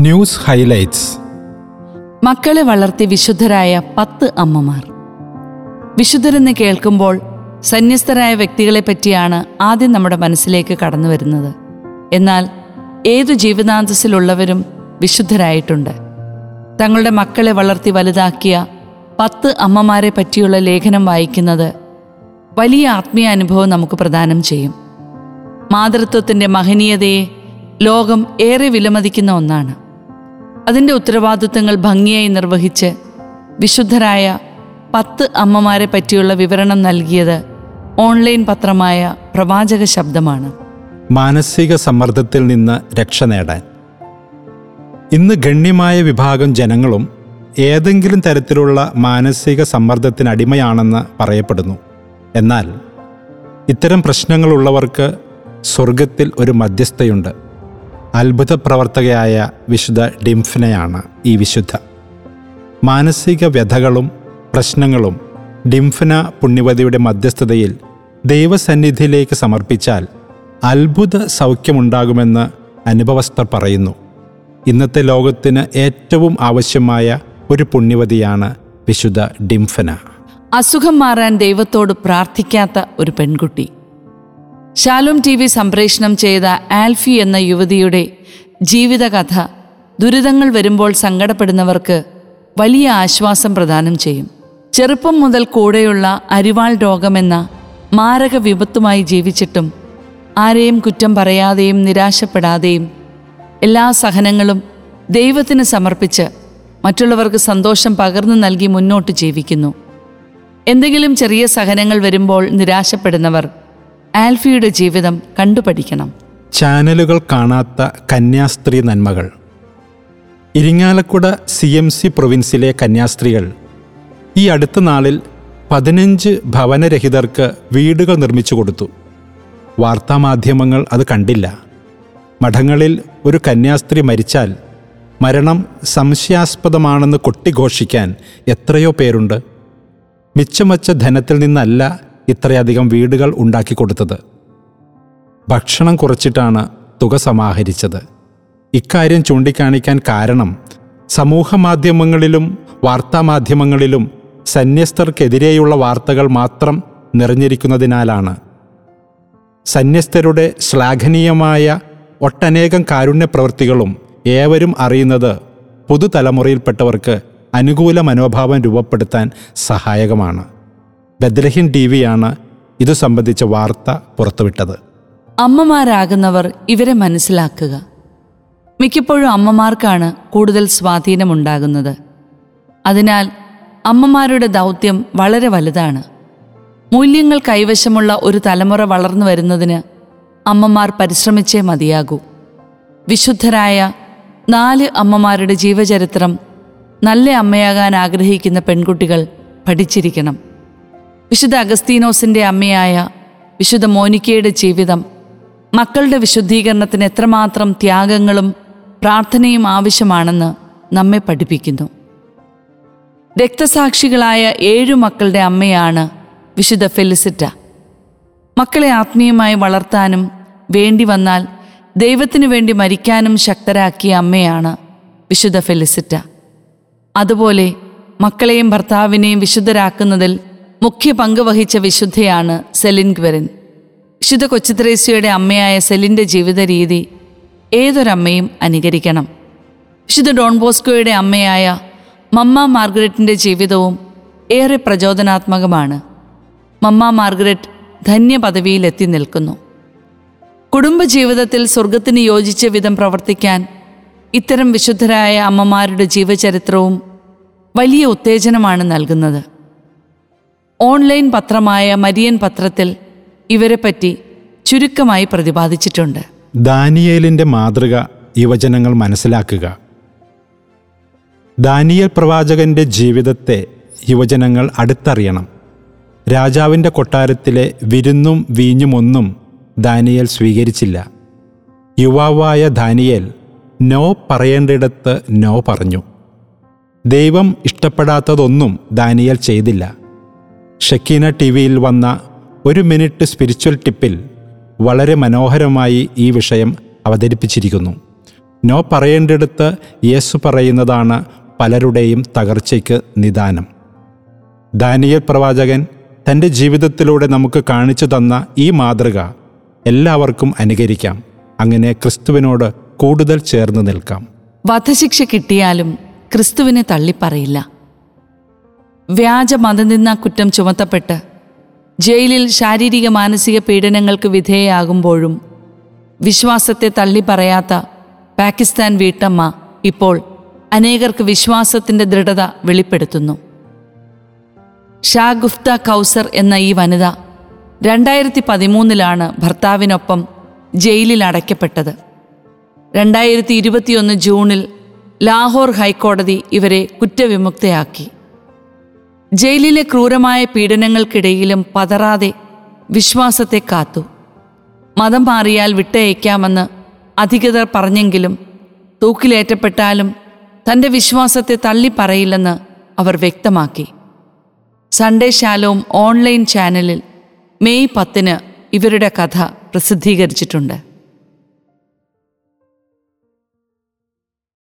News highlights മക്കളെ വളർത്തി വിശുദ്ധരായ പത്ത് അമ്മമാർ. വിശുദ്ധരെന്ന് കേൾക്കുമ്പോൾ സന്യസ്തരായ വ്യക്തികളെ പറ്റിയാണ് ആദ്യം നമ്മുടെ മനസ്സിലേക്ക് കടന്നു വരുന്നത്. എന്നാൽ ഏതു ജീവിതാന്തസ്സിലുള്ളവരും വിശുദ്ധരായിട്ടുണ്ട്. തങ്ങളുടെ മക്കളെ വളർത്തി വലുതാക്കിയ പത്ത് അമ്മമാരെ പറ്റിയുള്ള ലേഖനം വായിക്കുന്നത് വലിയ ആത്മീയ അനുഭവം നമുക്ക് പ്രദാനം ചെയ്യും. മാതൃത്വത്തിന്റെ മഹനീയതയെ ലോകം ഏറെ വിലമതിക്കുന്ന ഒന്നാണ്. അതിന്റെ ഉത്തരവാദിത്വങ്ങൾ ഭംഗിയായി നിർവഹിച്ച് വിശുദ്ധരായ പത്ത് അമ്മമാരെ പറ്റിയുള്ള വിവരണം നൽകിയത് ഓൺലൈൻ പത്രമായ പ്രവാചക ശബ്ദമാണ്. മാനസിക സമ്മർദ്ദത്തിൽ നിന്ന് രക്ഷ നേടാൻ. ഇന്ന് ഗണ്യമായ വിഭാഗം ജനങ്ങളും ഏതെങ്കിലും തരത്തിലുള്ള മാനസിക സമ്മർദ്ദത്തിന് അടിമയാണെന്ന് പറയപ്പെടുന്നു. എന്നാൽ ഇത്തരം പ്രശ്നങ്ങളുള്ളവർക്ക് സ്വർഗത്തിൽ ഒരു മധ്യസ്ഥയുണ്ട്. അത്ഭുത പ്രവർത്തകയായ വിശുദ്ധ ഡിംഫിനെയാണ് ഈ വിശുദ്ധ. മാനസിക വ്യഥകളും പ്രശ്നങ്ങളും ഡിംഫന പുണ്യവതിയുടെ മധ്യസ്ഥതയിൽ ദൈവസന്നിധിയിലേക്ക് സമർപ്പിച്ചാൽ അത്ഭുത സൗഖ്യമുണ്ടാകുമെന്ന് അനുഭവസ്ഥർ പറയുന്നു. ഇന്നത്തെ ലോകത്തിന് ഏറ്റവും ആവശ്യമായ ഒരു പുണ്യവതിയാണ് വിശുദ്ധ ഡിംഫന. അസുഖം മാറാൻ ദൈവത്തോട് പ്രാർത്ഥിക്കാത്ത ഒരു പെൺകുട്ടി. ശാലോം ടി വി സംപ്രേഷണം ചെയ്ത ആൽഫി എന്ന യുവതിയുടെ ജീവിതകഥ ദുരിതങ്ങൾ വരുമ്പോൾ സങ്കടപ്പെടുന്നവർക്ക് വലിയ ആശ്വാസം പ്രദാനം ചെയ്യും. ചെറുപ്പം മുതൽ കൂടെയുള്ള അരിവാൾ രോഗമെന്ന മാരക വിപത്തുമായി ജീവിച്ചിട്ടും ആരെയും കുറ്റം പറയാതെയും നിരാശപ്പെടാതെയും എല്ലാ സഹനങ്ങളും ദൈവത്തിന് സമർപ്പിച്ച് മറ്റുള്ളവർക്ക് സന്തോഷം പകർന്നു നൽകി മുന്നോട്ട് ജീവിക്കുന്നു. എന്തെങ്കിലും ചെറിയ സഹനങ്ങൾ വരുമ്പോൾ നിരാശപ്പെടുന്നവർ ആൽഫിയുടെ ജീവിതം കണ്ടുപഠിക്കണം. ചാനലുകൾ കാണാത്ത കന്യാസ്ത്രീ നന്മകൾ. ഇരിങ്ങാലക്കുട സി എം സി പ്രൊവിൻസിലെ കന്യാസ്ത്രീകൾ. ഈ അടുത്ത നാളിൽ പതിനഞ്ച് ഭവനരഹിതർക്ക് വീടുകൾ നിർമ്മിച്ചു കൊടുത്തു. വാർത്താമാധ്യമങ്ങൾ അത് കണ്ടില്ല. മഠങ്ങളിൽ ഒരു കന്യാസ്ത്രീ മരിച്ചാൽ മരണം സംശയാസ്പദമാണെന്ന് കൊട്ടിഘോഷിക്കാൻ എത്രയോ പേരുണ്ട്. മിച്ചമച്ച ധനത്തിൽ നിന്നല്ല ഇത്രയധികം വീടുകൾ ഉണ്ടാക്കി കൊടുത്തത്. ഭക്ഷണം കുറച്ചിട്ടാണ് തുക സമാഹരിച്ചത്. ഇക്കാര്യം ചൂണ്ടിക്കാണിക്കാൻ കാരണം സമൂഹമാധ്യമങ്ങളിലും വാർത്താമാധ്യമങ്ങളിലും സന്യസ്തർക്കെതിരെയുള്ള വാർത്തകൾ മാത്രം നിറഞ്ഞിരിക്കുന്നതിനാലാണ്. സന്യസ്തരുടെ ശ്ലാഘനീയമായ ഒട്ടനേകം കാരുണ്യ പ്രവൃത്തികളും ഏവരും അറിയുന്നത് പുതുതലമുറയിൽപ്പെട്ടവർക്ക് അനുകൂല മനോഭാവം രൂപപ്പെടുത്താൻ സഹായകമാണ്. ബദ്രഹിൻ ടി വിയാണ് ഇതു സംബന്ധിച്ച വാർത്ത പുറത്തുവിട്ടത്. അമ്മമാരാകുന്നവർ ഇവരെ മനസ്സിലാക്കുക. മിക്കപ്പോഴും അമ്മമാർക്കാണ് കൂടുതൽ സ്വാധീനമുണ്ടാകുന്നത്. അതിനാൽ അമ്മമാരുടെ ദൗത്യം വളരെ വലുതാണ്. മൂല്യങ്ങൾ കൈവശമുള്ള ഒരു തലമുറ വളർന്നു വരുന്നതിന് അമ്മമാർ പരിശ്രമിച്ചേ മതിയാകൂ. വിശുദ്ധരായ നാല് അമ്മമാരുടെ ജീവചരിത്രം നല്ല അമ്മയാകാൻ ആഗ്രഹിക്കുന്ന പെൺകുട്ടികൾ പഠിച്ചിരിക്കണം. വിശുദ്ധ അഗസ്തീനോസിന്റെ അമ്മയായ വിശുദ്ധ മോനിക്കയുടെ ജീവിതം മക്കളുടെ വിശുദ്ധീകരണത്തിന് എത്രമാത്രം ത്യാഗങ്ങളും പ്രാർത്ഥനയും ആവശ്യമാണെന്ന് നമ്മെ പഠിപ്പിക്കുന്നു. രക്തസാക്ഷികളായ ഏഴു മക്കളുടെ അമ്മയാണ് വിശുദ്ധ ഫെലിസിറ്റ. മക്കളെ ആത്മീയമായി വളർത്താനും വേണ്ടി വന്നാൽ ദൈവത്തിനു വേണ്ടി മരിക്കാനും ശക്തരാക്കിയ അമ്മയാണ് വിശുദ്ധ ഫെലിസിറ്റ. അതുപോലെ മക്കളെയും ഭർത്താവിനെയും വിശുദ്ധരാക്കുന്നതിൽ മുഖ്യ പങ്ക് വഹിച്ച വിശുദ്ധയാണ് സെലിൻ ഗ്വരൻ വിശുദ്ധ കൊച്ചുത്രേസ്യയുടെ അമ്മയായ സെലിന്റെ ജീവിത രീതി ഏതൊരമ്മയും അനുകരിക്കണം. വിശുദ്ധ ഡോൺ ബോസ്കോയുടെ അമ്മയായ മമ്മ മാർഗരറ്റിന്റെ ജീവിതവും ഏറെ പ്രചോദനാത്മകമാണ്. മമ്മ മാർഗരറ്റ് ധന്യ പദവിയിലെത്തി നിൽക്കുന്നു. കുടുംബജീവിതത്തിൽ സ്വർഗത്തിന് യോജിച്ച വിധം പ്രവർത്തിക്കാൻ ഇത്തരം വിശുദ്ധരായ അമ്മമാരുടെ ജീവചരിത്രവും വലിയ ഉത്തേജനമാണ് നൽകുന്നത്. ഓൺലൈൻ പത്രമായ മരിയൻ പത്രത്തിൽ ഇവരെപ്പറ്റി ചുരുക്കമായി പ്രതിപാദിച്ചിട്ടുണ്ട്. ദാനിയേലിന്റെ മാതൃക യുവജനങ്ങൾ മനസ്സിലാക്കുക. ദാനിയൽ പ്രവാചകന്റെ ജീവിതത്തെ യുവജനങ്ങൾ അടുത്തറിയണം. രാജാവിന്റെ കൊട്ടാരത്തിലെ വിരുന്നും വീഞ്ഞുമൊന്നും ദാനിയൽ സ്വീകരിച്ചില്ല. യുവാവായ ദാനിയേൽ നോ പറയേണ്ടിടത്ത് നോ പറഞ്ഞു. ദൈവം ഇഷ്ടപ്പെടാത്തതൊന്നും ദാനിയൽ ചെയ്തില്ല. ഷക്കീന ടി വിയിൽ വന്ന ഒരു മിനിറ്റ് സ്പിരിച്വൽ ടിപ്പിൽ വളരെ മനോഹരമായി ഈ വിഷയം അവതരിപ്പിച്ചിരിക്കുന്നു. നോ പറയേണ്ടിടത്ത് യേശു പറയുന്നതാണ് പലരുടെയും തകർച്ചയ്ക്ക് നിദാനം. ദാനിയൽ പ്രവാചകൻ തന്റെ ജീവിതത്തിലൂടെ നമുക്ക് കാണിച്ചു തന്ന ഈ മാതൃക എല്ലാവർക്കും അനുകരിക്കാം. അങ്ങനെ ക്രിസ്തുവിനോട് കൂടുതൽ ചേർന്ന് നിൽക്കാം. വധശിക്ഷ കിട്ടിയാലും ക്രിസ്തുവിനെ തള്ളിപ്പറയില്ല. വ്യാജ മതനിന്ന കുറ്റം ചുമത്തപ്പെട്ട് ജയിലിൽ ശാരീരിക മാനസിക പീഡനങ്ങൾക്ക് വിധേയയാകുമ്പോഴും വിശ്വാസത്തെ തള്ളി പറയാത്ത പാകിസ്ഥാൻ വീട്ടമ്മ ഇപ്പോൾ അനേകർക്ക് വിശ്വാസത്തിന്റെ ദൃഢത വെളിപ്പെടുത്തുന്നു. ഷാ ഗുഫ്ത കൗസർ എന്ന ഈ വനിത രണ്ടായിരത്തി പതിമൂന്നിലാണ് ഭർത്താവിനൊപ്പം ജയിലിൽ അടയ്ക്കപ്പെട്ടത്. രണ്ടായിരത്തി ഇരുപത്തിയൊന്ന് ജൂണിൽ ലാഹോർ ഹൈക്കോടതി ഇവരെ കുറ്റവിമുക്തയാക്കി. ജയിലിലെ ക്രൂരമായ പീഡനങ്ങൾക്കിടയിലും പതറാതെ വിശ്വാസത്തെ കാത്തു. മതം മാറിയാൽ വിട്ടയക്കാമെന്ന് അധികൃതർ പറഞ്ഞെങ്കിലും തൂക്കിലേറ്റപ്പെട്ടാലും തന്റെ വിശ്വാസത്തെ തള്ളിപ്പറയില്ലെന്ന് അവർ വ്യക്തമാക്കി. സൺഡേ ശാലോം ഓൺലൈൻ ചാനലിൽ മെയ് പത്തിന് ഇവരുടെ കഥ പ്രസിദ്ധീകരിച്ചിട്ടുണ്ട്.